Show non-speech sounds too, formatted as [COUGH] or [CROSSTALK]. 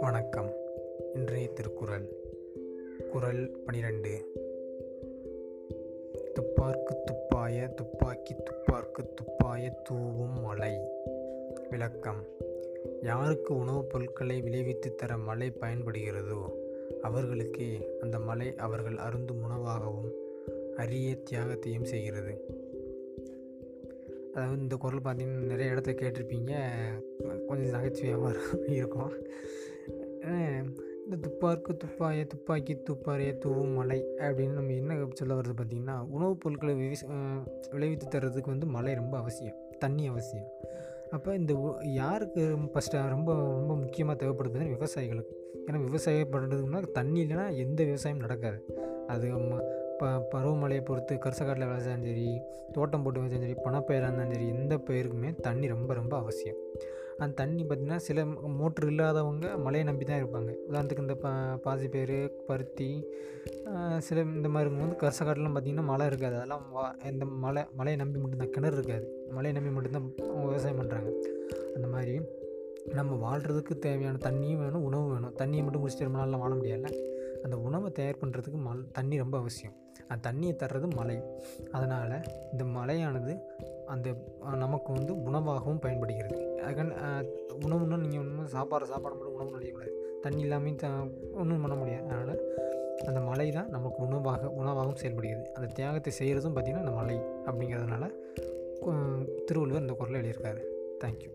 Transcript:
வணக்கம். இன்றைய திருக்குறள் குறள் பனிரெண்டு. துப்பார்க்கு துப்பாய துப்பாக்கி துப்பார்க்கு துப்பாய தூவும் மலை. விளக்கம். யாருக்கு உணவுப் பொருட்களை விளைவித்து தர மலை பயன்படுகிறதோ அவர்களுக்கே அந்த மலை அவர்கள் அருந்தும் உணவாகவும் அரிய தியாகத்தையும் செய்கிறது. அதாவது இந்த குரல் பார்த்தீங்கன்னா நிறைய இடத்துல கேட்டிருப்பீங்க. கொஞ்சம் நகைச்சுவையாக [LAUGHS] இருக்கும். இந்த துப்பார்க்கு துப்பாய துப்பாக்கி துப்பாரிய தூவும் மலை அப்படின்னு நம்ம என்ன சொல்ல வருது பார்த்திங்கன்னா உணவுப் பொருட்களை விவச விளைவித்து தர்றதுக்கு வந்து மழை ரொம்ப அவசியம் தண்ணி அவசியம். அப்போ இந்த யாருக்கு ஃபஸ்ட்டு ரொம்ப ரொம்ப முக்கியமாக தேவைப்படுது விவசாயிகளுக்கு. ஏன்னா விவசாயம் பண்ணுறதுக்குன்னா தண்ணி இல்லைன்னா எந்த விவசாயமும் நடக்காது. அது ப பருவமழையை பொறுத்து கரிசக்காட்டில் விளைச்சாலும் சரி தோட்டம் போட்டு வச்சாலும் சரி பணப்பயிராக இருந்தாலும் சரி எந்த பயிருக்குமே தண்ணி ரொம்ப ரொம்ப அவசியம். அந்த தண்ணி பார்த்திங்கன்னா சில மோட்ரு இல்லாதவங்க மழையை நம்பி தான் இருப்பாங்க. உதாரணத்துக்கு இந்த பா பாசி பயிர் பருத்தி சில இந்த மாதிரி இருக்கும்போது கரிசக்காட்டிலாம் பார்த்திங்கன்னா மழை இருக்காது. அதெல்லாம் வா இந்த மழை மழையை நம்பி மட்டும்தான் கிணறு இருக்காது. மழையை நம்பி மட்டும்தான் விவசாயம் பண்ணுறாங்க அந்த மாதிரி நம்ம வாழ்கிறதுக்கு தேவையான தண்ணியும் வேணும் உணவும் வேணும். தண்ணியை மட்டும் குடிச்சிட்டு ரொம்ப நாளில் வாழ முடியலை அந்த உணவை தயார் பண்ணுறதுக்கு மல் தண்ணி ரொம்ப அவசியம். அந்த தண்ணியை தர்றது மழை அதனால் இந்த மழையானது அந்த நமக்கு வந்து உணவாகவும் பயன்படுகிறது. அதுக்கான உணவுன்னா நீங்கள் ஒன்றும் சாப்பாடு சாப்பாடு மட்டும் உணவு நினைக்கக்கூடாது தண்ணி இல்லாமல் த ஒன்றும் பண்ண முடியாது. அதனால் அந்த மழை தான் நமக்கு உணவாக உணவாகவும் செயல்படுகிறது. அந்த தியாகத்தை செய்கிறதும் பார்த்திங்கன்னா அந்த மழை அப்படிங்கிறதுனால திருவள்ளுவர் இந்த குரலை எழுதியிருக்காரு. தேங்க்யூ